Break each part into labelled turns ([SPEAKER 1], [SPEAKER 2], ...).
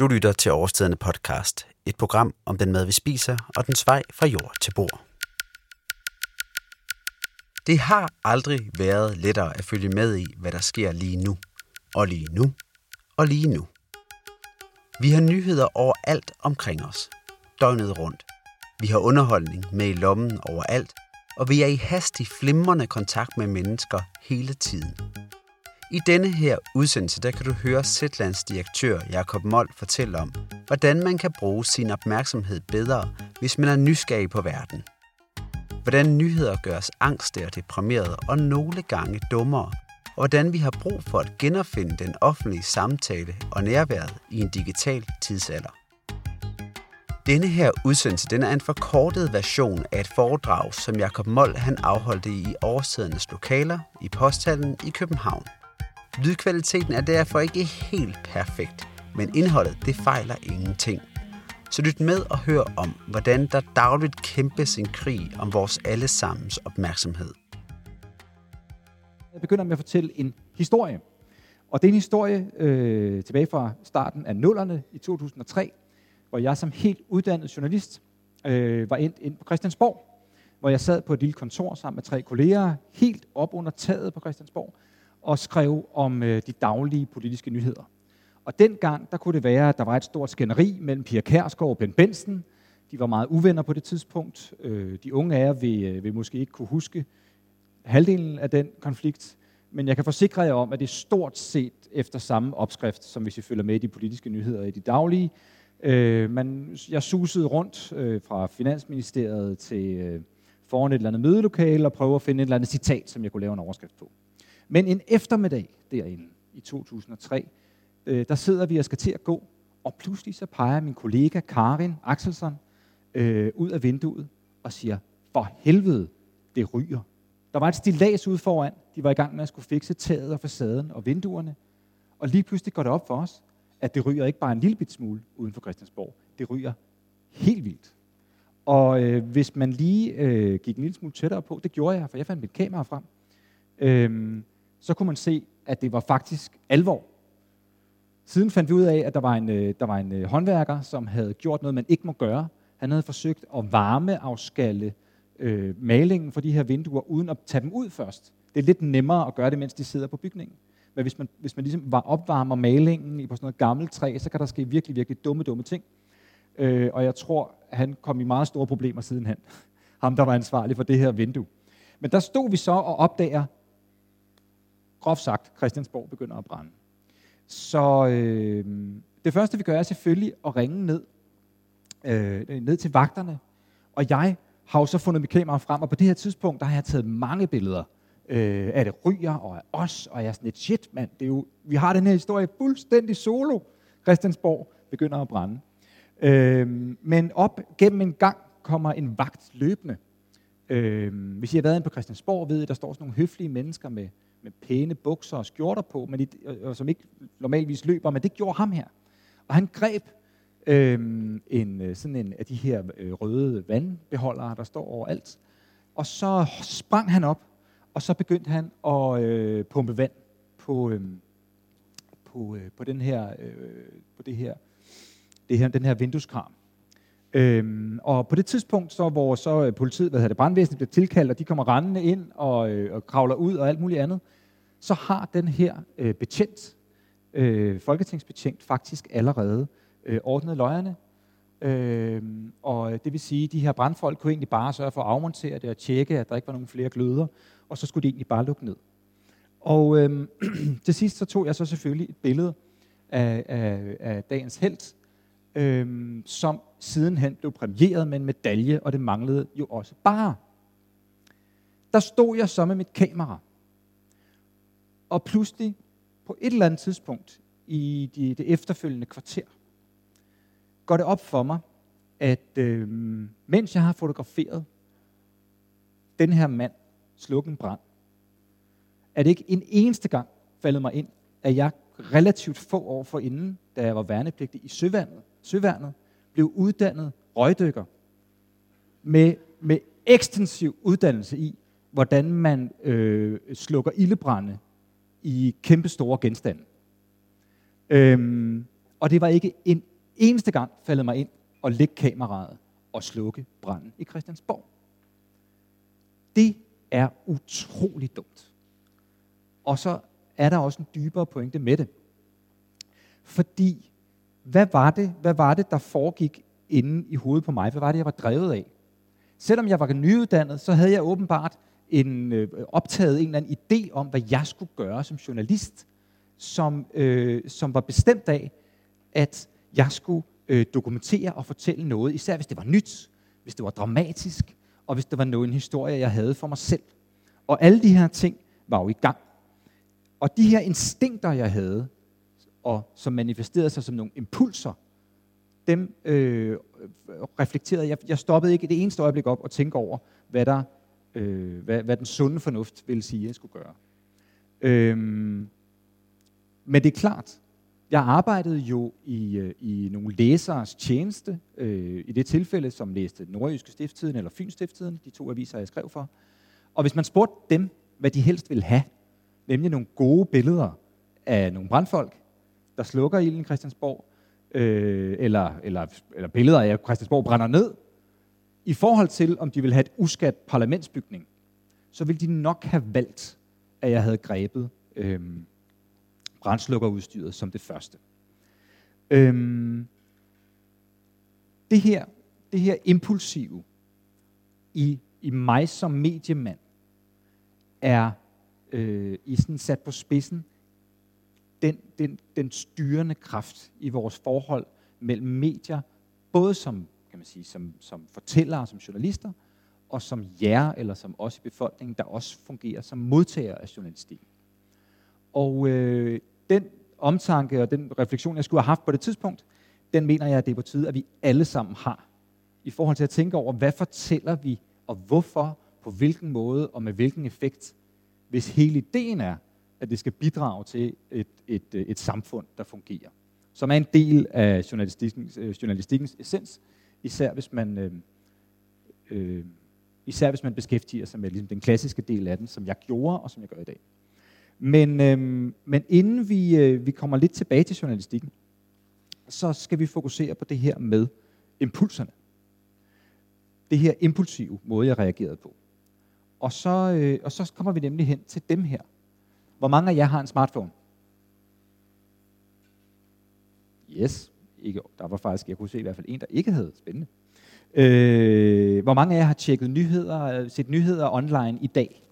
[SPEAKER 1] Du lytter til Overstedende podcast, et program om den mad, vi spiser og den vej fra jord til bord. Det har aldrig været lettere at følge med i, hvad der sker lige nu, og lige nu, og lige nu. Vi har nyheder overalt omkring os, døgnet rundt. Vi har underholdning med i lommen overalt, og vi er i hastig flimrende kontakt med mennesker hele tiden. I denne her udsendelse, der kan du høre Zetlands direktør Jakob Moll fortælle om, hvordan man kan bruge sin opmærksomhed bedre, hvis man er nysgerrig på verden. Hvordan nyheder gør os angste og deprimerede og nogle gange dummere, og hvordan vi har brug for at genopfinde den offentlige samtale og nærværet i en digital tidsalder. Denne her udsendelse den er en forkortet version af et foredrag, som Jakob Moll han afholdte i årsædernes lokaler i Posthallen i København. Lydkvaliteten er derfor ikke helt perfekt, men indholdet det fejler ingenting. Så lyt med og hør om, hvordan der dagligt kæmpes en krig om vores allesammens opmærksomhed.
[SPEAKER 2] Jeg begynder med at fortælle en historie. Og det er en historie øh, tilbage fra starten af nullerne i 2003, hvor jeg som helt uddannet journalist øh, var endt ind på Christiansborg, hvor jeg sad på et lille kontor sammen med tre kolleger, helt op under taget på Christiansborg, og skrev om øh, de daglige politiske nyheder. Og dengang, der kunne det være, at der var et stort skænderi mellem Pia Kærsgaard og Ben Benson. De var meget uvenner på det tidspunkt. Øh, de unge af jer vil, øh, vil måske ikke kunne huske halvdelen af den konflikt, men jeg kan forsikre jer om, at det er stort set efter samme opskrift, som hvis I følger med i de politiske nyheder i de daglige. Øh, man, jeg susede rundt øh, fra Finansministeriet til øh, foran et eller andet mødelokale og prøvede at finde et eller andet citat, som jeg kunne lave en overskrift på. Men en eftermiddag derinde i 2003, øh, der sidder vi og skal til at gå, og pludselig så peger min kollega Karin Axelsson øh, ud af vinduet og siger, for helvede, det ryger. Der var et stilas ude foran. De var i gang med at skulle fikse taget og facaden og vinduerne. Og lige pludselig går det op for os, at det ryger ikke bare en lille bit smule uden for Christiansborg. Det ryger helt vildt. Og øh, hvis man lige øh, gik en lille smule tættere på, det gjorde jeg, for jeg fandt mit kamera frem, øh, så kunne man se, at det var faktisk alvor. Siden fandt vi ud af, at der var en, øh, der var en øh, håndværker, som havde gjort noget, man ikke må gøre. Han havde forsøgt at varmeafskalle øh, malingen for de her vinduer, uden at tage dem ud først. Det er lidt nemmere at gøre det, mens de sidder på bygningen. Men hvis man, hvis man ligesom var opvarmer malingen på sådan noget gammelt træ, så kan der ske virkelig, virkelig dumme, dumme ting. Øh, og jeg tror, han kom i meget store problemer sidenhen. Ham, der var ansvarlig for det her vindue. Men der stod vi så og opdager, groft sagt, Christiansborg begynder at brænde. Så øh, det første, vi gør, er selvfølgelig at ringe ned, øh, ned til vagterne. Og jeg har jo så fundet mit kamera frem, og på det her tidspunkt, der har jeg taget mange billeder øh, af det ryger, og af os, og jeg er sådan et shit, mand. Det er jo, vi har den her historie fuldstændig solo. Christiansborg begynder at brænde. Øh, men op gennem en gang kommer en vagt løbende. Øh, hvis I har været inde på Christiansborg, ved I, der står sådan nogle høflige mennesker med, med pæne bukser og skjorter på, men de, og, som ikke normalvis løber, men det gjorde ham her. Og han greb øhm, øh, en, sådan en af de her øh, røde vandbeholdere, der står overalt, og så sprang han op og så begyndte han at øh, pumpe vand på, øh, på, øh, på, den her, øh, på det her, det her, den her vindueskram. Øhm, og på det tidspunkt, så, hvor så øh, politiet, hvad hedder det, brandvæsenet bliver tilkaldt, og de kommer rendende ind og, øh, og kravler ud og alt muligt andet, så har den her øh, betjent, øh, folketingsbetjent, faktisk allerede øh, ordnet løjerne. Øh, og det vil sige, at de her brandfolk kunne egentlig bare sørge for at afmontere det og tjekke, at der ikke var nogen flere gløder og så skulle de egentlig bare lukke ned. Og øhm, til sidst så tog jeg så selvfølgelig et billede af, af, af dagens held, øhm, som sidenhen blev præmieret med en medalje, og det manglede jo også bare. Der stod jeg så med mit kamera, og pludselig på et eller andet tidspunkt i de, det efterfølgende kvarter, går det op for mig, at øh, mens jeg har fotograferet den her mand, slukke en brand, er det ikke en eneste gang faldet mig ind, at jeg relativt få år forinden, da jeg var værnepligtig i søvandet, søværnet, blev uddannet røgdykker med, med ekstensiv uddannelse i, hvordan man øh, slukker ildebrænde i kæmpe store genstande. Øhm, og det var ikke en eneste gang faldet mig ind og lægge kameraet og slukke branden i Christiansborg. Det er utroligt dumt. Og så er der også en dybere pointe med det. Fordi, hvad var det, hvad var det der foregik inde i hovedet på mig? Hvad var det, jeg var drevet af? Selvom jeg var nyuddannet, så havde jeg åbenbart en, øh, optaget en eller anden idé om, hvad jeg skulle gøre som journalist, som, øh, som var bestemt af, at jeg skulle øh, dokumentere og fortælle noget, især hvis det var nyt, hvis det var dramatisk, og hvis det var noget, en historie, jeg havde for mig selv. Og alle de her ting var jo i gang. Og de her instinkter, jeg havde, og som manifesterede sig som nogle impulser, dem øh, reflekterede jeg. Jeg stoppede ikke det eneste øjeblik op og tænke over, hvad, der, øh, hvad, hvad den sunde fornuft ville sige, jeg skulle gøre. Øhm, men det er klart, jeg arbejdede jo i, øh, i nogle læseres tjeneste, øh, i det tilfælde, som læste Nordjyske Stifttiden eller Fyns Stifttiden, de to aviser, jeg skrev for. Og hvis man spurgte dem, hvad de helst ville have, nemlig nogle gode billeder af nogle brandfolk, der slukker ilden i Christiansborg, øh, eller, eller, eller billeder af, at Christiansborg brænder ned, i forhold til, om de vil have et uskat parlamentsbygning, så ville de nok have valgt, at jeg havde grebet øh, brændslukkerudstyret som det første. Øhm, det her, det her impulsive i, i mig som mediemand er øh, i sådan sat på spidsen den, den, den styrende kraft i vores forhold mellem medier, både som, kan man sige, som, som fortællere, som journalister, og som jer, eller som os i befolkningen, der også fungerer som modtager af journalistikken. Og øh, den omtanke og den refleksion, jeg skulle have haft på det tidspunkt, den mener jeg, at det er på tide, at vi alle sammen har. I forhold til at tænke over, hvad fortæller vi, og hvorfor, på hvilken måde og med hvilken effekt, hvis hele ideen er, at det skal bidrage til et, et, øh, et samfund, der fungerer. Som er en del af journalistikkens, øh, journalistikkens essens, især hvis man, øh, øh, især hvis man beskæftiger sig med ligesom den klassiske del af den, som jeg gjorde og som jeg gør i dag. Men, øhm, men inden vi, øh, vi kommer lidt tilbage til journalistikken, så skal vi fokusere på det her med impulserne. Det her impulsive måde, jeg reagerede på. Og så, øh, og så kommer vi nemlig hen til dem her. Hvor mange af jer har en smartphone? Yes. Ikke, der var faktisk, jeg kunne se i hvert fald en, der ikke havde. Spændende. Øh, hvor mange af jer har tjekket nyheder, øh, set nyheder online i dag?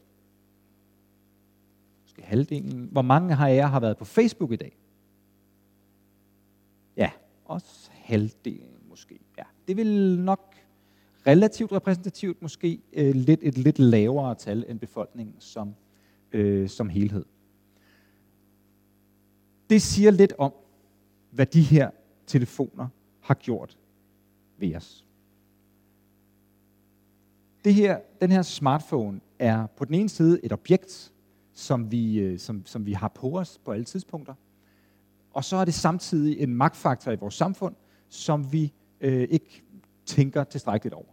[SPEAKER 2] Måske halvdelen. Hvor mange af jer har været på Facebook i dag? Ja, også halvdelen måske. Ja, det vil nok relativt repræsentativt måske øh, lidt, et lidt lavere tal end befolkningen som, øh, som helhed. Det siger lidt om, hvad de her telefoner har gjort ved os. Det her, den her smartphone er på den ene side et objekt, som vi, øh, som, som vi har på os på alle tidspunkter. Og så er det samtidig en magtfaktor i vores samfund, som vi øh, ikke tænker tilstrækkeligt over.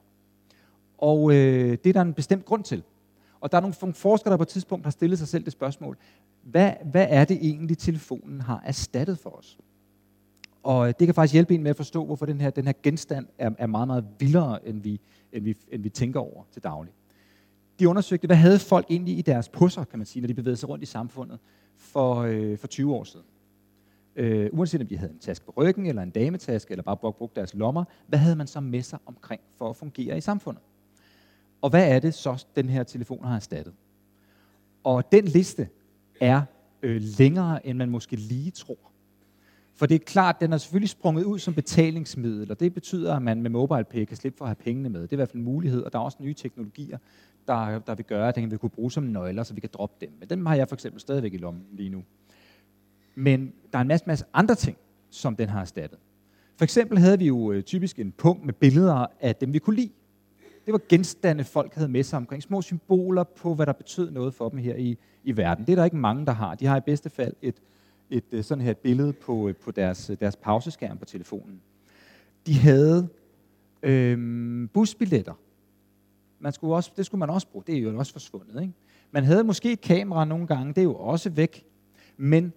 [SPEAKER 2] Og øh, det er der en bestemt grund til. Og der er nogle forskere, der på et tidspunkt har stillet sig selv det spørgsmål, hvad, hvad er det egentlig, telefonen har erstattet for os? Og øh, det kan faktisk hjælpe en med at forstå, hvorfor den her, den her genstand er, er meget, meget vildere, end vi, end, vi, end vi tænker over til daglig de undersøgte, hvad havde folk egentlig i deres pusser, kan man sige, når de bevægede sig rundt i samfundet for, øh, for 20 år siden. Øh, uanset om de havde en taske på ryggen, eller en dametaske, eller bare brugte deres lommer, hvad havde man så med sig omkring for at fungere i samfundet? Og hvad er det så, den her telefon har erstattet? Og den liste er øh, længere, end man måske lige tror. For det er klart, den er selvfølgelig sprunget ud som betalingsmiddel, og det betyder, at man med MobilePay kan slippe for at have pengene med. Det er i hvert fald en mulighed, og der er også nye teknologier, der, der vil gøre, at den vil kunne bruge som nøgler, så vi kan droppe dem. Men den har jeg for eksempel stadigvæk i lommen lige nu. Men der er en masse, masse andre ting, som den har erstattet. For eksempel havde vi jo øh, typisk en punkt med billeder af dem, vi kunne lide. Det var genstande, folk havde med sig omkring. Små symboler på, hvad der betød noget for dem her i, i verden. Det er der ikke mange, der har. De har i bedste fald et, et, øh, sådan her et billede på, øh, på deres, øh, deres pauseskærm på telefonen. De havde øh, busbilletter man skulle også, det skulle man også bruge. Det er jo også forsvundet. Ikke? Man havde måske et kamera nogle gange, det er jo også væk. Men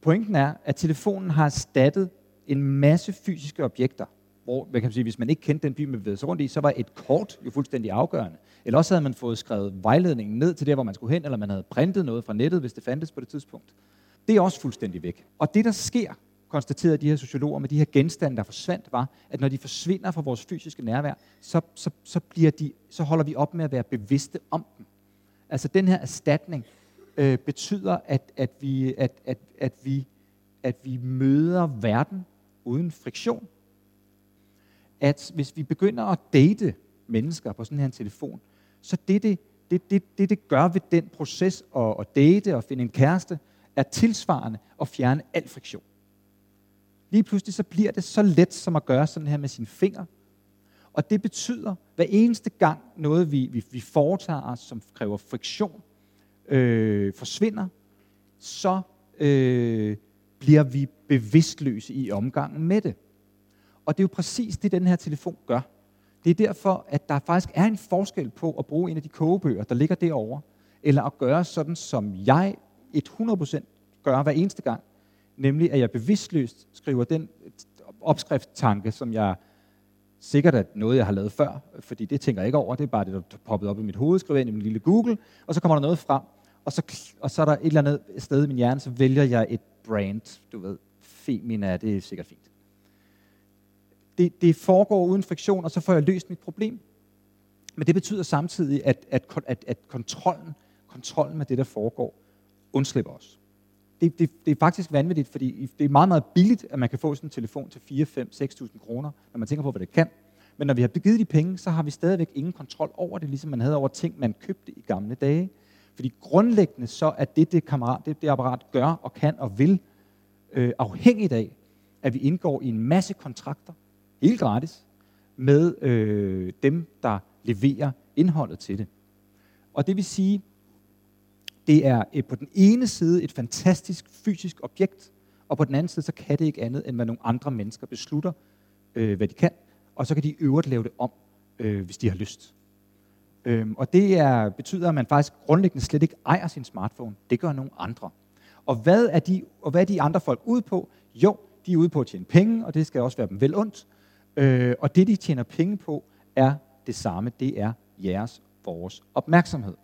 [SPEAKER 2] pointen er, at telefonen har erstattet en masse fysiske objekter, hvor man kan sige, hvis man ikke kendte den by, man bevægede sig rundt i, så var et kort jo fuldstændig afgørende. Eller også havde man fået skrevet vejledningen ned til der, hvor man skulle hen, eller man havde printet noget fra nettet, hvis det fandtes på det tidspunkt. Det er også fuldstændig væk. Og det, der sker, konstaterede de her sociologer med de her genstande, der forsvandt, var, at når de forsvinder fra vores fysiske nærvær, så, så, så, bliver de, så holder vi op med at være bevidste om dem. Altså den her erstatning øh, betyder, at, at, vi, at, at, at, vi, at vi møder verden uden friktion. At hvis vi begynder at date mennesker på sådan her en telefon, så det, det, det, det, det, det gør ved den proces at, at date og finde en kæreste, er tilsvarende at fjerne al friktion. Lige pludselig så bliver det så let som at gøre sådan her med sine fingre. Og det betyder, hver eneste gang noget, vi, vi, vi foretager os, som kræver friktion, øh, forsvinder, så øh, bliver vi bevidstløse i omgangen med det. Og det er jo præcis det, den her telefon gør. Det er derfor, at der faktisk er en forskel på at bruge en af de kogebøger, der ligger derovre, eller at gøre sådan, som jeg 100% gør hver eneste gang, nemlig at jeg bevidstløst skriver den opskrifttanke, som jeg sikkert er noget, jeg har lavet før, fordi det tænker jeg ikke over, det er bare det, der poppet op i mit hoved, skriver ind i min lille Google, og så kommer der noget frem, og så, og så er der et eller andet sted i min hjerne, så vælger jeg et brand, du ved, Femina, det er sikkert fint. Det, det foregår uden friktion, og så får jeg løst mit problem. Men det betyder samtidig, at, at, at, at kontrollen, kontrollen med det, der foregår, undslipper os det, det, det er faktisk vanvittigt, fordi det er meget, meget billigt, at man kan få sådan en telefon til 4, 5, 6.000 kroner, når man tænker på, hvad det kan. Men når vi har givet de penge, så har vi stadigvæk ingen kontrol over det, ligesom man havde over ting, man købte i gamle dage. Fordi grundlæggende så er det, det, kammerat, det, det apparat gør og kan og vil, øh, afhængigt af, at vi indgår i en masse kontrakter, helt gratis, med øh, dem, der leverer indholdet til det. Og det vil sige, det er et, på den ene side et fantastisk fysisk objekt, og på den anden side, så kan det ikke andet, end hvad nogle andre mennesker beslutter, øh, hvad de kan, og så kan de i øvrigt lave det om, øh, hvis de har lyst. Øhm, og det er, betyder, at man faktisk grundlæggende slet ikke ejer sin smartphone. Det gør nogle andre. Og hvad er de, og hvad er de andre folk ude på? Jo, de er ude på at tjene penge, og det skal også være dem vel ondt. Øh, og det, de tjener penge på, er det samme. Det er jeres, vores opmærksomhed.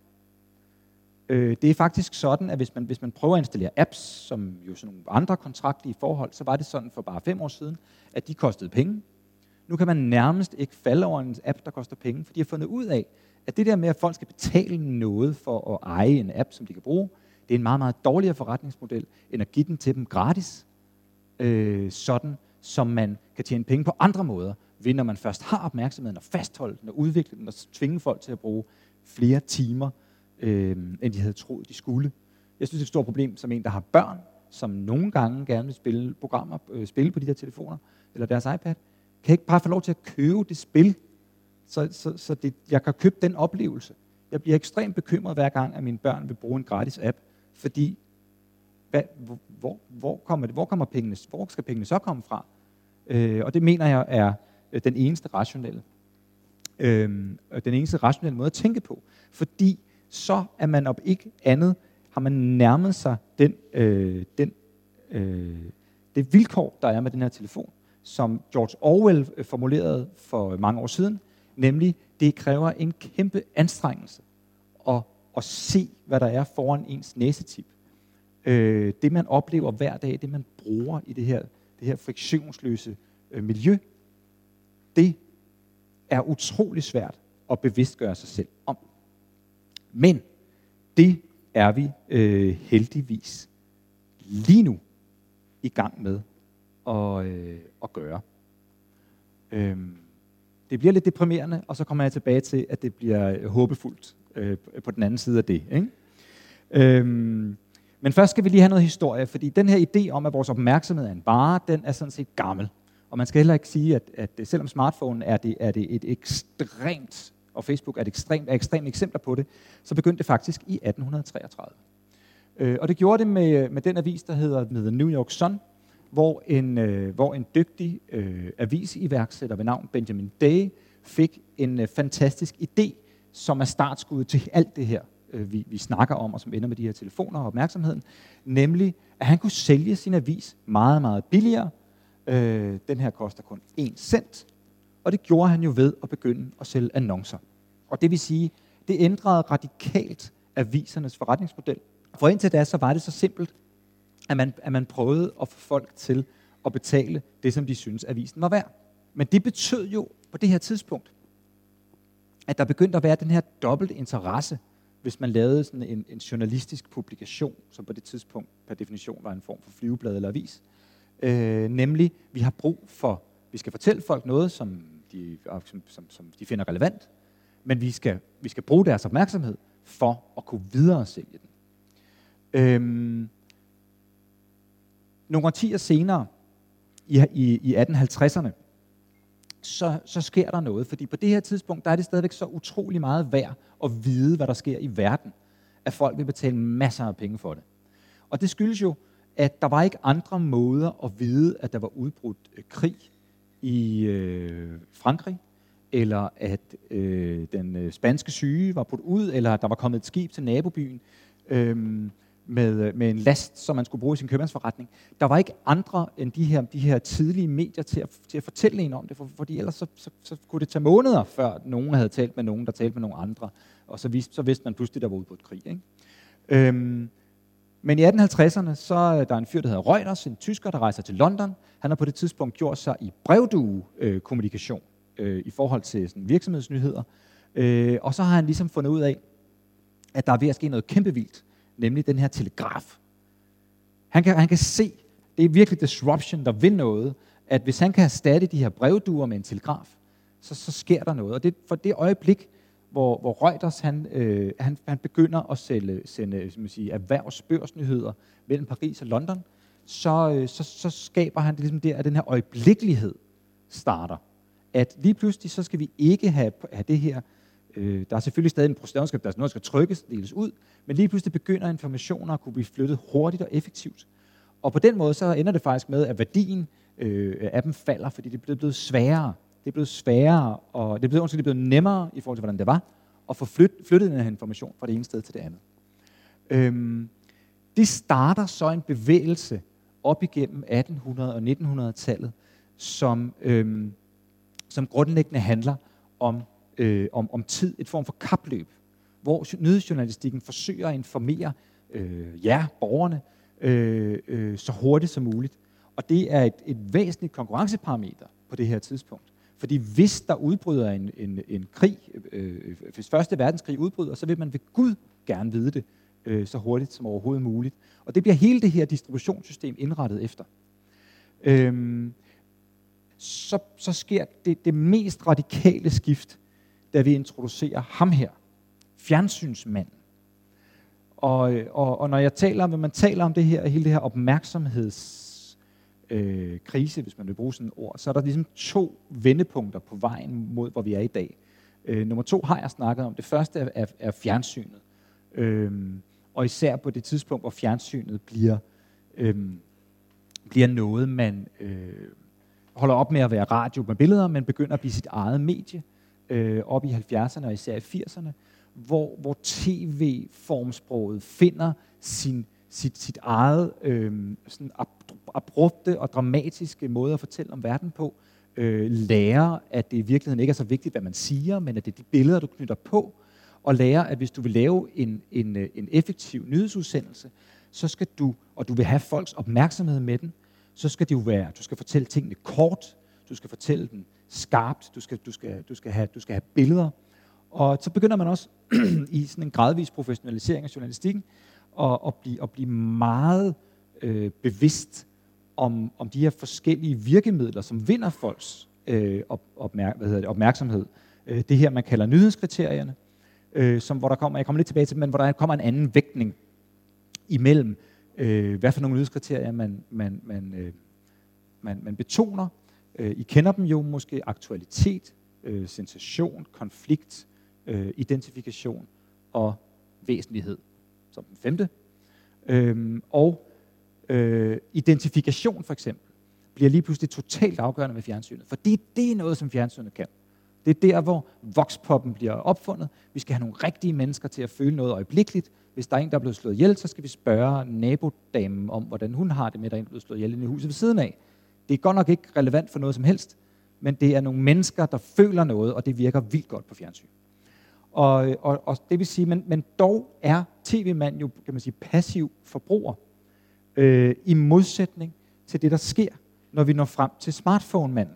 [SPEAKER 2] Øh, det er faktisk sådan, at hvis man, hvis man prøver at installere apps, som jo sådan nogle andre kontraktlige forhold, så var det sådan for bare fem år siden, at de kostede penge. Nu kan man nærmest ikke falde over en app, der koster penge, for de har fundet ud af, at det der med, at folk skal betale noget for at eje en app, som de kan bruge, det er en meget, meget dårligere forretningsmodel, end at give den til dem gratis, øh, sådan som man kan tjene penge på andre måder, ved når man først har opmærksomheden og fastholde den og udvikle den og tvinge folk til at bruge flere timer øh, end de havde troet, de skulle. Jeg synes, det er et stort problem som en, der har børn, som nogle gange gerne vil spille programmer, øh, spille på de der telefoner, eller deres iPad, kan ikke bare få lov til at købe det spil, så, så, så det, jeg kan købe den oplevelse. Jeg bliver ekstremt bekymret hver gang, at mine børn vil bruge en gratis app, fordi hvad, hvor, hvor, kommer det, hvor, kommer pengene, hvor skal pengene så komme fra? Øh, og det mener jeg er øh, den eneste rationelle, øh, den eneste rationelle måde at tænke på. Fordi så er man op ikke andet, har man nærmet sig den, øh, den, øh, det vilkår, der er med den her telefon, som George Orwell øh, formulerede for mange år siden, nemlig, det kræver en kæmpe anstrengelse at, at se, hvad der er foran ens næsetip. Øh, det, man oplever hver dag, det man bruger i det her, det her friktionsløse øh, miljø, det er utrolig svært at bevidstgøre sig selv om. Men det er vi øh, heldigvis lige nu i gang med at, øh, at gøre. Øhm, det bliver lidt deprimerende, og så kommer jeg tilbage til, at det bliver håbefuldt øh, på den anden side af det. Ikke? Øhm, men først skal vi lige have noget historie, fordi den her idé om, at vores opmærksomhed er en vare, den er sådan set gammel. Og man skal heller ikke sige, at, at selvom smartphone er det, er det et ekstremt og Facebook er et ekstremt, er ekstremt eksempler på det, så begyndte det faktisk i 1833. Øh, og det gjorde det med, med den avis, der hedder The New York Sun, hvor en, øh, hvor en dygtig øh, avisiværksætter ved navn Benjamin Day fik en øh, fantastisk idé, som er startskuddet til alt det her, øh, vi, vi snakker om, og som ender med de her telefoner og opmærksomheden, nemlig at han kunne sælge sin avis meget, meget billigere, Øh, den her koster kun 1 cent. Og det gjorde han jo ved at begynde at sælge annoncer. Og det vil sige, det ændrede radikalt avisernes forretningsmodel. For indtil da, så var det så simpelt, at man, at man prøvede at få folk til at betale det, som de synes avisen var værd. Men det betød jo på det her tidspunkt, at der begyndte at være den her dobbelt interesse, hvis man lavede sådan en, en journalistisk publikation, som på det tidspunkt per definition var en form for flyveblad eller avis. Øh, nemlig, vi har brug for, vi skal fortælle folk noget, som de, som, som, som de finder relevant, men vi skal, vi skal bruge deres opmærksomhed for at kunne videre sælge den. Øhm, nogle årtier senere, i, i, i 1850'erne, så, så sker der noget. Fordi på det her tidspunkt, der er det stadigvæk så utrolig meget værd at vide, hvad der sker i verden, at folk vil betale masser af penge for det. Og det skyldes jo, at der var ikke andre måder at vide, at der var udbrudt øh, krig i øh, Frankrig, eller at øh, den øh, spanske syge var brudt ud, eller at der var kommet et skib til nabobyen. Øh, med, øh, med en last, som man skulle bruge i sin købmandsforretning. Der var ikke andre end de her, de her tidlige medier til at, til at fortælle en om det, for, fordi ellers så, så, så kunne det tage måneder, før nogen havde talt med nogen, der talte med nogen andre, og så, vidste, så vidste man pludselig, der var udbrudt krig. Ikke? Øhm, men i 1850'erne, så er der en fyr, der hedder Reuters, en tysker, der rejser til London. Han har på det tidspunkt gjort sig i brevdue-kommunikation øh, øh, i forhold til sådan, virksomhedsnyheder. Øh, og så har han ligesom fundet ud af, at der er ved at ske noget kæmpe vildt nemlig den her telegraf. Han kan, han kan se, det er virkelig disruption, der vil noget, at hvis han kan erstatte de her brevduer med en telegraf, så, så sker der noget. Og det, for det øjeblik, hvor, hvor Reuters han, øh, han, han begynder at sælge, sende som sige, erhvervsbørsnyheder mellem Paris og London, så, øh, så, så skaber han det ligesom der, at den her øjeblikkelighed starter. At lige pludselig, så skal vi ikke have, have det her Øh, der er selvfølgelig stadig en proces, der er noget, der skal trykkes, deles ud, men lige pludselig begynder informationer at kunne blive flyttet hurtigt og effektivt. Og på den måde så ender det faktisk med, at værdien øh, af dem falder, fordi det er blevet sværere. Det er blevet sværere, og det er blevet, det er blevet nemmere i forhold til, hvordan det var, at få flyt, flyttet den her information fra det ene sted til det andet. Øhm, det starter så en bevægelse op igennem 1800- og 1900-tallet, som, øhm, som grundlæggende handler om øh, om, om tid, et form for kapløb, hvor nyhedsjournalistikken forsøger at informere øh, jer, borgerne, øh, øh, så hurtigt som muligt. Og det er et, et væsentligt konkurrenceparameter på det her tidspunkt. Fordi hvis der udbryder en, en, en krig, øh, hvis Første Verdenskrig udbryder, så vil man ved Gud gerne vide det øh, så hurtigt som overhovedet muligt. Og det bliver hele det her distributionssystem indrettet efter. Øhm, så, så sker det, det mest radikale skift da vi introducerer ham her, fjernsynsmanden. Og, og, og når jeg taler, når man taler om det her, hele det her opmærksomhedskrise, øh, hvis man vil bruge sådan et ord, så er der ligesom to vendepunkter på vejen mod, hvor vi er i dag. Øh, nummer to har jeg snakket om. Det første er, er, er fjernsynet. Øh, og især på det tidspunkt, hvor fjernsynet bliver, øh, bliver noget, man øh, holder op med at være radio med billeder, men begynder at blive sit eget medie øh, op i 70'erne og især i 80'erne, hvor, hvor tv-formsproget finder sin, sit, sit eget øh, sådan abrupte og dramatiske måde at fortælle om verden på, øh, lærer, at det i virkeligheden ikke er så vigtigt, hvad man siger, men at det er de billeder, du knytter på, og lære, at hvis du vil lave en, en, øh, en effektiv nyhedsudsendelse, så skal du, og du vil have folks opmærksomhed med den, så skal det jo være, du skal fortælle tingene kort, du skal fortælle den skarpt, du skal, du skal, du skal, have, du skal have billeder. Og så begynder man også i sådan en gradvis professionalisering af journalistikken at, at, blive, at blive meget øh, bevidst om, om de her forskellige virkemidler, som vinder folks øh, op, hvad hedder det, opmærksomhed. Øh, det her, man kalder nyhedskriterierne, øh, som, hvor der kommer, jeg kommer lidt tilbage til, men hvor der kommer en anden vægtning imellem, øh, hvad for nogle nyhedskriterier man, man, man, øh, man, man betoner, Øh, I kender dem jo måske aktualitet, øh, sensation, konflikt, øh, identifikation og væsentlighed som den femte. Øhm, og øh, identifikation for eksempel bliver lige pludselig totalt afgørende med fjernsynet. For det, det er noget, som fjernsynet kan. Det er der, hvor vokspoppen bliver opfundet. Vi skal have nogle rigtige mennesker til at føle noget øjeblikkeligt. Hvis der er en, der er blevet slået ihjel, så skal vi spørge nabodamen om, hvordan hun har det med, at der er en, der er blevet slået ihjel i huset ved siden af det er godt nok ikke relevant for noget som helst, men det er nogle mennesker, der føler noget, og det virker vildt godt på fjernsyn. Og, og, og det vil sige, men, men dog er tv-mand jo, kan man sige, passiv forbruger, øh, i modsætning til det, der sker, når vi når frem til smartphone-manden,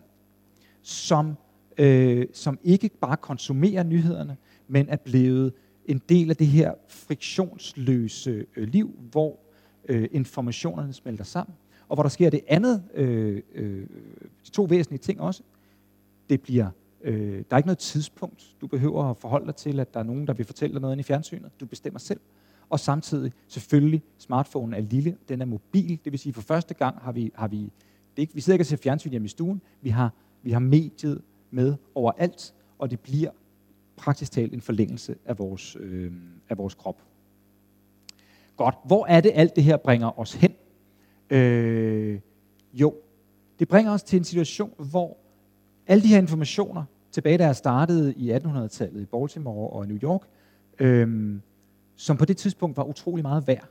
[SPEAKER 2] som, øh, som ikke bare konsumerer nyhederne, men er blevet en del af det her friktionsløse øh, liv, hvor øh, informationerne smelter sammen, og hvor der sker det andet, øh, øh, de to væsentlige ting også. Det bliver, øh, der er ikke noget tidspunkt, du behøver at forholde dig til, at der er nogen, der vil fortælle dig noget i fjernsynet. Du bestemmer selv. Og samtidig, selvfølgelig, smartphonen er lille, den er mobil, det vil sige, for første gang har vi, har vi det ikke, vi sidder ikke og ser fjernsyn hjemme i stuen, vi har, vi har mediet med overalt, og det bliver praktisk talt en forlængelse af vores, øh, af vores krop. Godt, hvor er det alt det her bringer os hen? Øh, jo, det bringer os til en situation, hvor alle de her informationer, tilbage da jeg startede i 1800-tallet i Baltimore og New York, øh, som på det tidspunkt var utrolig meget værd.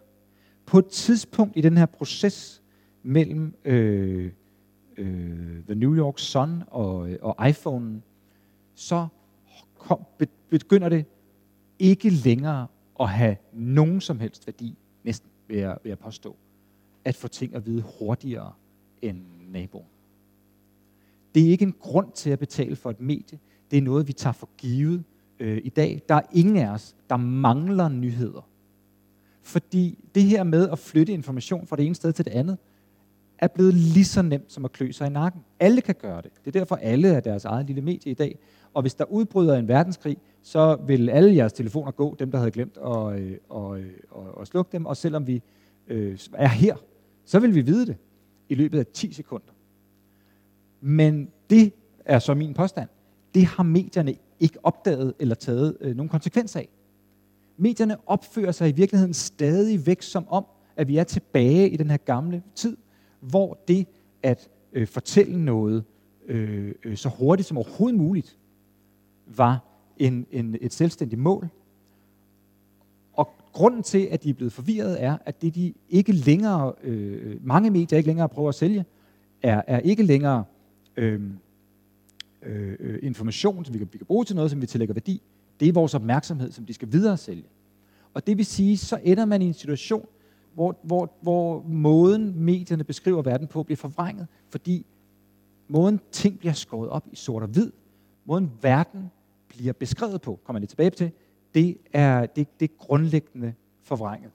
[SPEAKER 2] På et tidspunkt i den her proces mellem øh, øh, The New York Sun og, øh, og iPhone, så kom, begynder det ikke længere at have nogen som helst værdi, næsten vil jeg, vil jeg påstå, at få ting at vide hurtigere end naboen. Det er ikke en grund til at betale for et medie. Det er noget, vi tager for givet øh, i dag. Der er ingen af os, der mangler nyheder. Fordi det her med at flytte information fra det ene sted til det andet, er blevet lige så nemt som at klø sig i nakken. Alle kan gøre det. Det er derfor, alle er deres eget lille medie i dag. Og hvis der udbryder en verdenskrig, så vil alle jeres telefoner gå, dem der havde glemt at, øh, at, øh, at, slukke dem. Og selvom vi øh, er her, så vil vi vide det i løbet af 10 sekunder. Men det er så min påstand. Det har medierne ikke opdaget eller taget øh, nogen konsekvens af. Medierne opfører sig i virkeligheden stadig væk som om, at vi er tilbage i den her gamle tid, hvor det at øh, fortælle noget øh, øh, så hurtigt som overhovedet muligt, var en, en, et selvstændigt mål. Grunden til, at de er blevet forvirret, er, at det de ikke længere, øh, mange medier ikke længere prøver at sælge, er, er ikke længere øhm, øh, øh, information, som vi kan, vi kan bruge til noget, som vi tillægger værdi. Det er vores opmærksomhed, som de skal videre sælge. Og det vil sige, så ender man i en situation, hvor, hvor, hvor måden medierne beskriver verden på bliver forvrænget, fordi måden ting bliver skåret op i sort og hvid, måden verden bliver beskrevet på, kommer jeg lidt tilbage til, det er, det, det er grundlæggende forvrænget.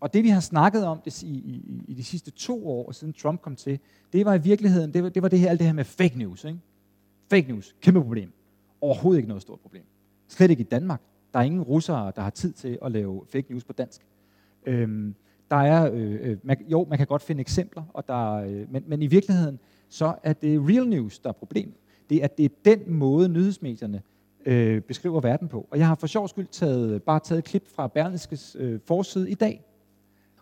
[SPEAKER 2] Og det vi har snakket om det, i, i, i de sidste to år, siden Trump kom til, det var i virkeligheden, det var det, var det her, alt det her med fake news. Ikke? Fake news, kæmpe problem. Overhovedet ikke noget stort problem. Slet ikke i Danmark. Der er ingen russere, der har tid til at lave fake news på dansk. Øhm, der er, øh, øh man, jo, man kan godt finde eksempler, og der, øh, men, men i virkeligheden, så er det real news, der er problemet. Det er, at det er den måde, nyhedsmedierne øh, beskriver verden på. Og jeg har for sjov skyld taget, bare taget et klip fra Berlingskes øh, forside i dag.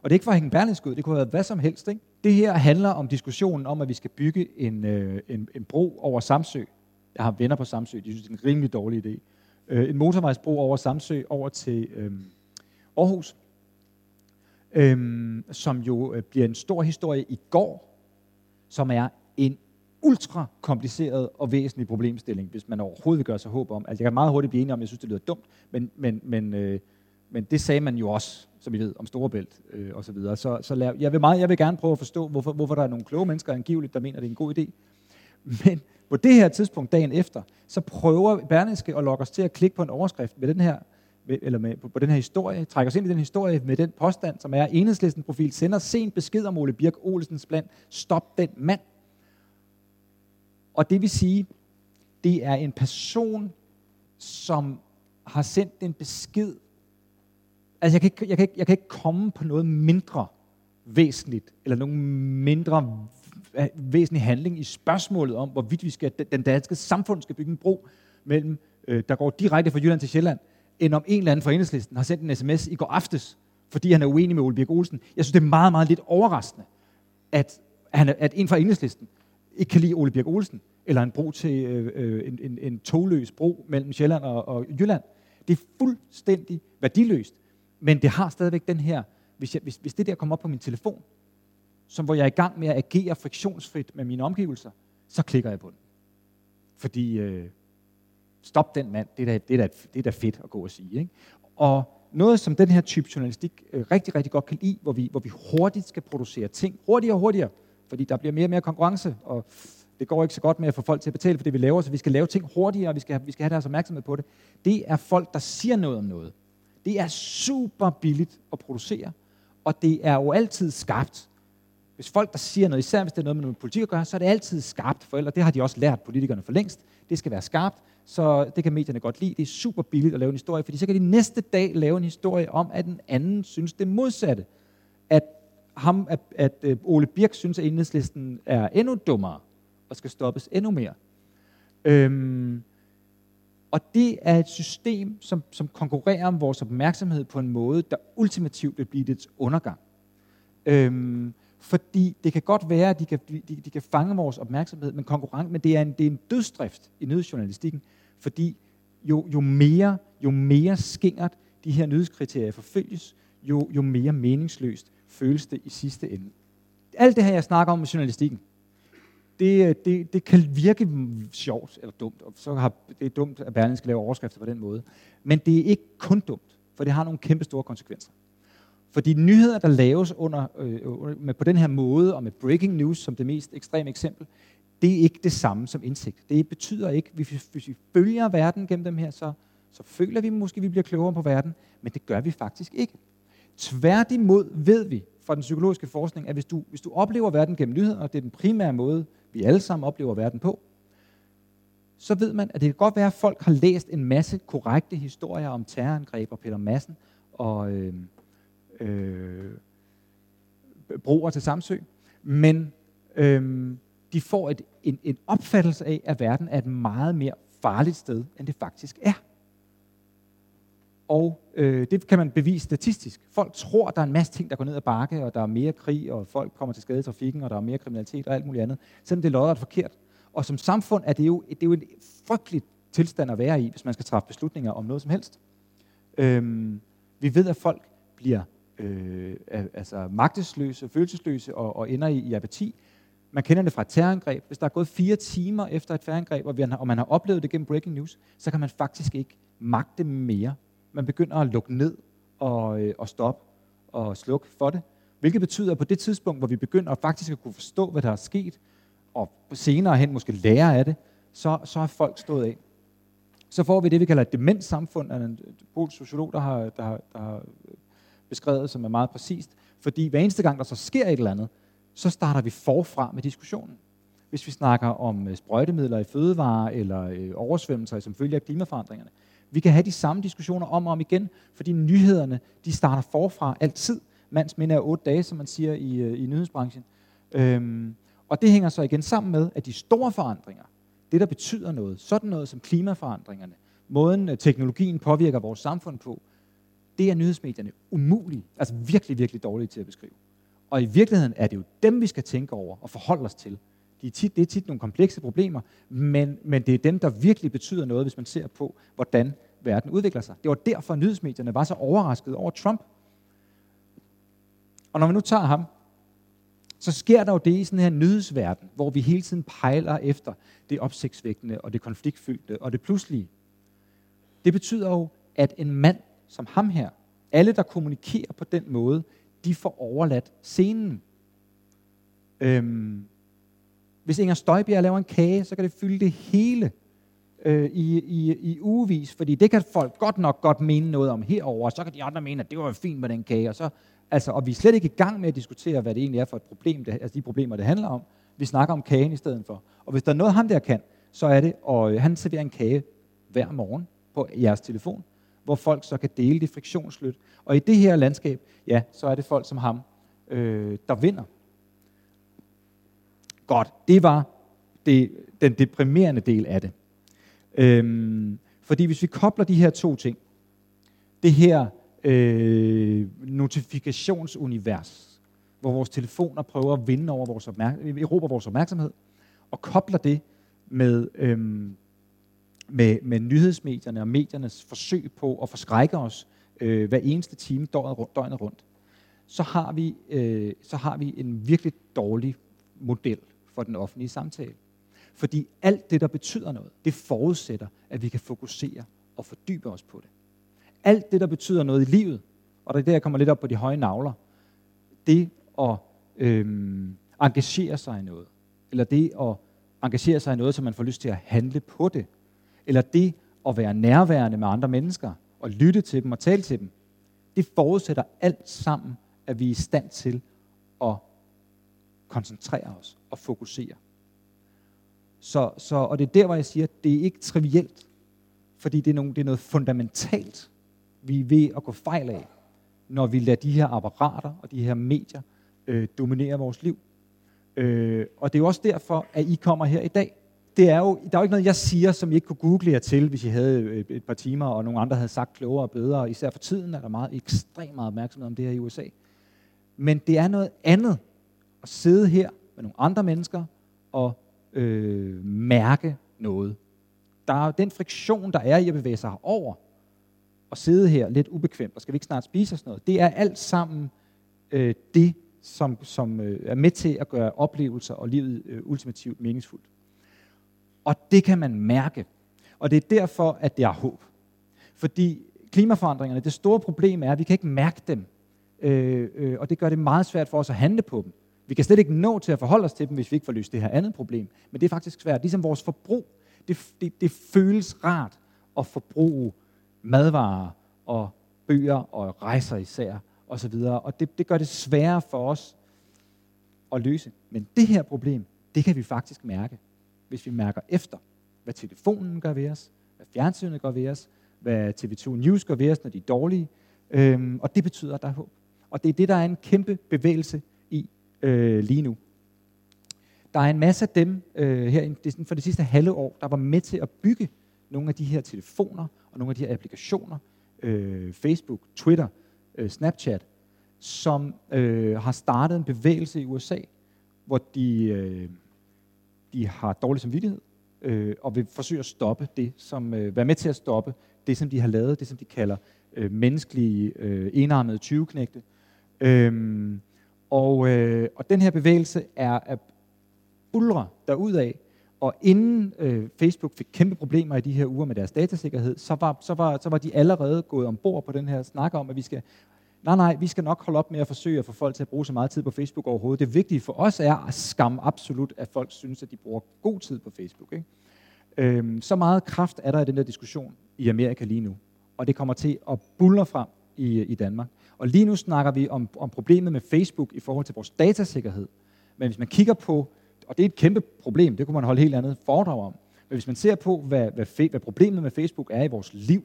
[SPEAKER 2] Og det er ikke for at hænge Berlingske ud, det kunne have været hvad som helst. Ikke? Det her handler om diskussionen om, at vi skal bygge en, øh, en, en bro over Samsø. Jeg har venner på Samsø, de synes, det er en rimelig dårlig idé. Øh, en motorvejsbro over Samsø over til øh, Aarhus, øh, som jo øh, bliver en stor historie i går, som er en ultra kompliceret og væsentlig problemstilling, hvis man overhovedet vil gøre sig håb om. Altså, jeg kan meget hurtigt blive enig om, jeg synes, det lyder dumt, men, men, men, øh, men det sagde man jo også, som I ved, om Storebælt øh, og så videre. Så, så lad, jeg, vil meget, jeg vil gerne prøve at forstå, hvorfor, hvorfor der er nogle kloge mennesker angiveligt, der mener, det er en god idé. Men på det her tidspunkt, dagen efter, så prøver Berlingske at lokke os til at klikke på en overskrift med den her eller med, på, på den her historie, trækker os ind i den historie med den påstand, som er, enhedslisten profil sender sent besked om Ole Birk Olsens plan. Stop den mand. Og det vil sige, det er en person, som har sendt en besked. Altså, jeg kan, ikke, jeg, kan ikke, jeg kan ikke komme på noget mindre væsentligt, eller nogen mindre øh, væsentlig handling i spørgsmålet om, hvorvidt vi skal, den danske samfund skal bygge en bro mellem, øh, der går direkte fra Jylland til Sjælland, end om en eller anden fra enhedslisten har sendt en sms i går aftes, fordi han er uenig med Ole Birk Olsen. Jeg synes, det er meget, meget lidt overraskende, at, han, at en fra enhedslisten ikke kan lide Ole Birk Olsen, eller en bro til øh, øh, en, en, en togløs bro mellem Sjælland og, og Jylland. Det er fuldstændig værdiløst, men det har stadigvæk den her, hvis, jeg, hvis, hvis det der kommer op på min telefon, som hvor jeg er i gang med at agere friktionsfrit med mine omgivelser, så klikker jeg på den. Fordi, øh, stop den mand, det er, da, det, er da, det er da fedt at gå og sige. Ikke? Og noget, som den her type journalistik øh, rigtig, rigtig godt kan lide, hvor vi, hvor vi hurtigt skal producere ting, hurtigere og hurtigere, fordi der bliver mere og mere konkurrence, og det går ikke så godt med at få folk til at betale for det, vi laver, så vi skal lave ting hurtigere, og vi skal, have, vi skal have deres opmærksomhed på det. Det er folk, der siger noget om noget. Det er super billigt at producere, og det er jo altid skarpt. Hvis folk, der siger noget, især hvis det er noget med noget politik at gøre, så er det altid skarpt, for ellers det har de også lært politikerne for længst. Det skal være skarpt, så det kan medierne godt lide. Det er super billigt at lave en historie, fordi så kan de næste dag lave en historie om, at den anden synes det modsatte. At, ham, at, at øh, Ole Birk synes, at enhedslisten er endnu dummere og skal stoppes endnu mere. Øhm, og det er et system, som, som konkurrerer om vores opmærksomhed på en måde, der ultimativt vil blive dets undergang. Øhm, fordi det kan godt være, at de kan, de, de kan fange vores opmærksomhed, men, konkurrent, men det, er en, det er en dødsdrift i nyhedsjournalistikken, fordi jo, jo, mere, jo mere skingert de her nyhedskriterier forfølges, jo, jo mere meningsløst føles det i sidste ende. Alt det her, jeg snakker om med journalistikken, det, øh, det, det kan virke sjovt eller dumt, og så har, det er dumt, at Berlin skal lave overskrifter på den måde. Men det er ikke kun dumt, for det har nogle kæmpe store konsekvenser. Fordi nyheder, der laves under, øh, med, på den her måde, og med breaking news som det mest ekstreme eksempel, det er ikke det samme som indsigt. Det betyder ikke, hvis, hvis vi følger verden gennem dem her, så, så føler vi måske, at vi bliver klogere på verden, men det gør vi faktisk ikke. Tværtimod ved vi fra den psykologiske forskning, at hvis du, hvis du oplever verden gennem nyheder, og det er den primære måde, vi alle sammen oplever verden på, så ved man, at det kan godt være, at folk har læst en masse korrekte historier om terrorangreb og Peter Madsen og øh, øh, broer til Samsø, men øh, de får et, en, en opfattelse af, at verden er et meget mere farligt sted, end det faktisk er. Og øh, det kan man bevise statistisk. Folk tror, der er en masse ting, der går ned ad bakke, og der er mere krig, og folk kommer til skade i trafikken, og der er mere kriminalitet og alt muligt andet, selvom det er lodret forkert. Og som samfund er det jo, det er jo en frygtelig tilstand at være i, hvis man skal træffe beslutninger om noget som helst. Øhm, vi ved, at folk bliver øh, altså magtesløse, følelsesløse og, og ender i, i apati. Man kender det fra et terrorangreb. Hvis der er gået fire timer efter et terrorangreb, og, og man har oplevet det gennem breaking news, så kan man faktisk ikke magte mere man begynder at lukke ned og, øh, og stoppe og slukke for det. Hvilket betyder, at på det tidspunkt, hvor vi begynder at faktisk at kunne forstå, hvad der er sket, og senere hen måske lære af det, så, så er folk stået af. Så får vi det, vi kalder et demenssamfund, af en polsk sociolog, der har, der, har, der har beskrevet, som er meget præcist. Fordi hver eneste gang, der så sker et eller andet, så starter vi forfra med diskussionen. Hvis vi snakker om øh, sprøjtemidler i fødevarer eller øh, oversvømmelser som følge af klimaforandringerne, vi kan have de samme diskussioner om og om igen, fordi nyhederne, de starter forfra altid. Mands minde er otte dage, som man siger i, øh, i nyhedsbranchen. Øhm, og det hænger så igen sammen med, at de store forandringer, det der betyder noget, sådan noget som klimaforandringerne, måden øh, teknologien påvirker vores samfund på, det er nyhedsmedierne umulige, altså virkelig, virkelig dårlige til at beskrive. Og i virkeligheden er det jo dem, vi skal tænke over og forholde os til. De er tit, det er tit nogle komplekse problemer, men, men det er dem, der virkelig betyder noget, hvis man ser på, hvordan verden udvikler sig. Det var derfor, at nyhedsmedierne var så overrasket over Trump. Og når vi nu tager ham, så sker der jo det i sådan her nyhedsverden, hvor vi hele tiden pejler efter det opsigtsvækkende og det konfliktfyldte og det pludselige. Det betyder jo, at en mand som ham her, alle der kommunikerer på den måde, de får overladt scenen. Øhm, hvis Inger Støjbjerg laver en kage, så kan det fylde det hele øh, i, i, i ugevis, fordi det kan folk godt nok godt mene noget om herover, og så kan de andre mene, at det var fint med den kage, og, så, altså, og vi er slet ikke i gang med at diskutere, hvad det egentlig er for et problem, det, altså de problemer, det handler om. Vi snakker om kagen i stedet for. Og hvis der er noget, han der kan, så er det, og øh, han serverer en kage hver morgen på jeres telefon, hvor folk så kan dele det friktionsløst. Og i det her landskab, ja, så er det folk som ham, øh, der vinder. Godt, det var det, den deprimerende del af det. Øhm, fordi hvis vi kobler de her to ting, det her øh, notifikationsunivers, hvor vores telefoner prøver at vinde over vores, opmærksomhed, erobre vores opmærksomhed, og kobler det med, øhm, med, med nyhedsmedierne og mediernes forsøg på at forskrække os øh, hver eneste time døgnet rundt, døgnet rundt, så har vi, øh, så har vi en virkelig dårlig model for den offentlige samtale. Fordi alt det, der betyder noget, det forudsætter, at vi kan fokusere og fordybe os på det. Alt det, der betyder noget i livet, og det er der, jeg kommer lidt op på de høje navler, det at øhm, engagere sig i noget, eller det at engagere sig i noget, så man får lyst til at handle på det, eller det at være nærværende med andre mennesker, og lytte til dem og tale til dem, det forudsætter alt sammen, at vi er i stand til at koncentrere os og fokusere. Så, så, og det er der, hvor jeg siger, at det er ikke trivielt, fordi det er, nogle, det er noget fundamentalt, vi er ved at gå fejl af, når vi lader de her apparater og de her medier øh, dominere vores liv. Øh, og det er jo også derfor, at I kommer her i dag. Det er jo, der er jo ikke noget, jeg siger, som I ikke kunne google jer til, hvis I havde et, et par timer, og nogle andre havde sagt klogere og bedre. Især for tiden er der meget, ekstremt meget opmærksomhed om det her i USA. Men det er noget andet at sidde her med nogle andre mennesker og øh, mærke noget. Der er den friktion, der er i at bevæge sig over og sidde her lidt ubekvemt, og skal vi ikke snart spise os noget. Det er alt sammen øh, det, som, som øh, er med til at gøre oplevelser og livet øh, ultimativt meningsfuldt. Og det kan man mærke. Og det er derfor, at det er håb. Fordi klimaforandringerne, det store problem er, at vi kan ikke mærke dem. Øh, øh, og det gør det meget svært for os at handle på dem. Vi kan slet ikke nå til at forholde os til dem, hvis vi ikke får løst det her andet problem. Men det er faktisk svært. Ligesom vores forbrug. Det, det, det føles rart at forbruge madvarer og bøger og rejser især osv. Og det, det gør det sværere for os at løse. Men det her problem, det kan vi faktisk mærke, hvis vi mærker efter, hvad telefonen gør ved os, hvad fjernsynet gør ved os, hvad TV2 News gør ved os, når de er dårlige. Øhm, og det betyder, at der er håb. Og det er det, der er en kæmpe bevægelse øh, lige nu. Der er en masse af dem øh, her for det sidste halve år, der var med til at bygge nogle af de her telefoner og nogle af de her applikationer, øh, Facebook, Twitter, øh, Snapchat, som øh, har startet en bevægelse i USA, hvor de, øh, de har dårlig samvittighed, øh, og vil forsøge at stoppe det, som øh, være med til at stoppe det, som de har lavet, det som de kalder øh, menneskelige øh, enarmede 20-knægte. Øh, og, øh, og den her bevægelse er, at bulre derudad, og inden øh, Facebook fik kæmpe problemer i de her uger med deres datasikkerhed, så var, så var, så var de allerede gået ombord på den her snak om, at vi skal, nej nej, vi skal nok holde op med at forsøge at få folk til at bruge så meget tid på Facebook overhovedet. Det vigtige for os er at skamme absolut, at folk synes, at de bruger god tid på Facebook. Ikke? Øhm, så meget kraft er der i den der diskussion i Amerika lige nu, og det kommer til at bulle frem i, i Danmark. Og lige nu snakker vi om, om problemet med Facebook i forhold til vores datasikkerhed. Men hvis man kigger på og det er et kæmpe problem, det kunne man holde helt andet foredrag om. Men hvis man ser på, hvad, hvad, hvad problemet med Facebook er i vores liv,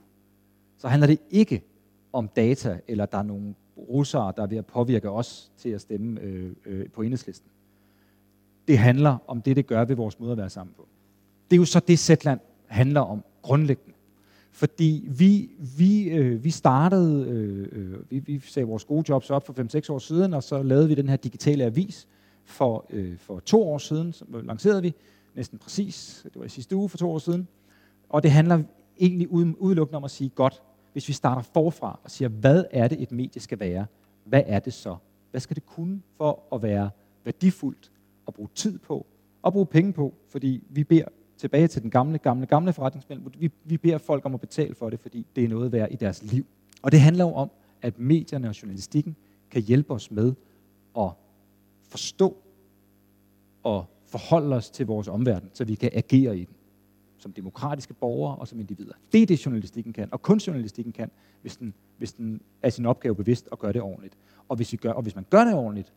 [SPEAKER 2] så handler det ikke om data, eller der er nogle russere, der er ved at påvirke os til at stemme øh, øh, på enhedslisten. Det handler om det, det gør ved vores måde at være sammen på. Det er jo så det, Zetland handler om grundlæggende. Fordi vi, vi, øh, vi startede, øh, øh, vi, vi sagde vores gode jobs op for 5-6 år siden, og så lavede vi den her digitale avis, for, øh, for to år siden, som lancerede vi, næsten præcis, det var i sidste uge for to år siden, og det handler egentlig udelukkende om at sige, godt, hvis vi starter forfra og siger, hvad er det et medie skal være, hvad er det så? Hvad skal det kunne for at være værdifuldt at bruge tid på og bruge penge på? Fordi vi beder tilbage til den gamle, gamle, gamle forretningsmodel. Vi, vi beder folk om at betale for det, fordi det er noget værd i deres liv. Og det handler jo om, at medierne og journalistikken kan hjælpe os med at forstå og forholde os til vores omverden, så vi kan agere i den som demokratiske borgere og som individer. Det er det, journalistikken kan, og kun journalistikken kan, hvis den, hvis den er sin opgave bevidst og gør det ordentligt. Og hvis, vi gør, og hvis man gør det ordentligt,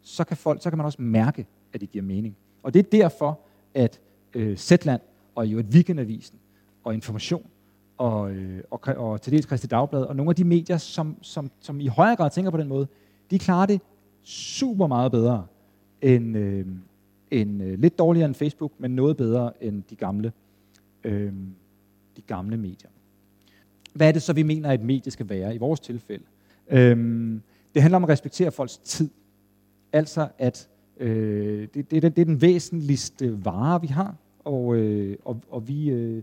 [SPEAKER 2] så kan, folk, så kan man også mærke, at det giver mening. Og det er derfor, at øh, Zetland og jo et Weekendavisen og Information og, øh, og, og til dels Kristi Dagblad og nogle af de medier, som, som, som i højere grad tænker på den måde, de klarer det super meget bedre end, øh, end øh, lidt dårligere end Facebook, men noget bedre end de gamle, øh, de gamle medier. Hvad er det så, vi mener, at et medie skal være i vores tilfælde? Øh, det handler om at respektere folks tid. Altså, at øh, det, det, det er den væsentligste vare, vi har, og, øh, og, og, vi, øh,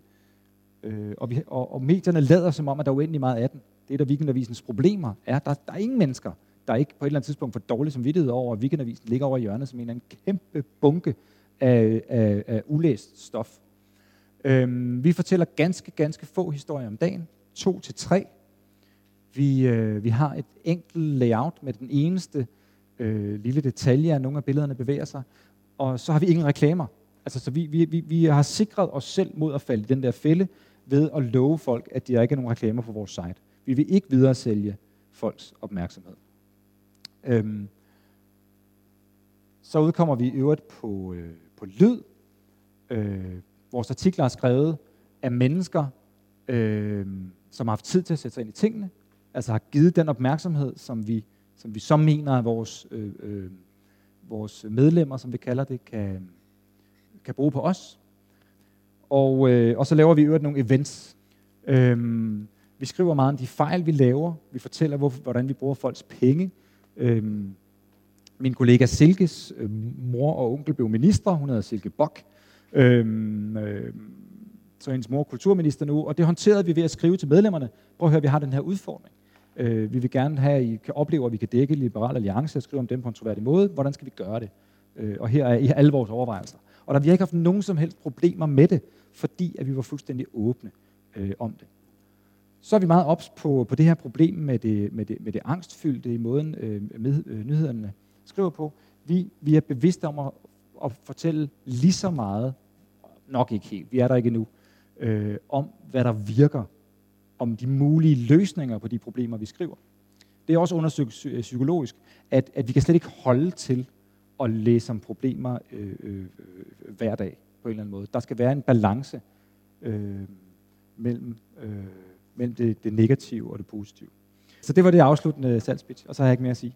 [SPEAKER 2] øh, og, vi, og, og medierne lader som om, at der er uendelig meget af den. Det er der Weekendavisens problemer er, der, der er ingen mennesker, der ikke på et eller andet tidspunkt får dårlig samvittighed over, at Weekendavisen ligger over i hjørnet som en eller anden kæmpe bunke af, af, af ulæst stof. Øhm, vi fortæller ganske, ganske få historier om dagen, to til tre. Vi, øh, vi har et enkelt layout med den eneste øh, lille detalje, at nogle af billederne bevæger sig, og så har vi ingen reklamer. Altså, så vi, vi, vi, vi har sikret os selv mod at falde i den der fælde ved at love folk, at der ikke er nogen reklamer på vores site. Vi vil ikke videre sælge folks opmærksomhed. Øhm, så udkommer vi i øvrigt på, øh, på lyd. Øh, vores artikler er skrevet af mennesker, øh, som har haft tid til at sætte sig ind i tingene, altså har givet den opmærksomhed, som vi, som vi så mener, at vores, øh, øh, vores medlemmer, som vi kalder det, kan, kan bruge på os. Og, øh, og så laver vi øvrigt nogle events. Øhm, vi skriver meget om de fejl, vi laver. Vi fortæller, hvor, hvordan vi bruger folks penge. Øhm, min kollega Silkes øh, mor og onkel blev minister. Hun hedder Silke Bok. Øhm, øh, så hendes mor er kulturminister nu, og det håndterede vi ved at skrive til medlemmerne. Prøv at høre, vi har den her udfordring. Øh, vi vil gerne have, at I kan opleve, at vi kan dække Liberal Alliance og skrive om dem på en troværdig måde. Hvordan skal vi gøre det? Øh, og her er alle vores overvejelser. Og der vi har ikke haft nogen som helst problemer med det, fordi at vi var fuldstændig åbne øh, om det. Så er vi meget ops på, på det her problem med det, med det, med det angstfyldte i måden, øh, med, øh, nyhederne skriver på. Vi, vi er bevidste om at, at fortælle lige så meget, nok ikke helt, vi er der ikke endnu, øh, om hvad der virker, om de mulige løsninger på de problemer, vi skriver. Det er også undersøgt psykologisk, at, at vi kan slet ikke holde til at læse om problemer øh, øh, øh, hver dag på en eller anden måde. Der skal være en balance øh, mellem, øh, mellem det, det negative og det positive. Så det var det afsluttende salgspitch, og så har jeg ikke mere at sige.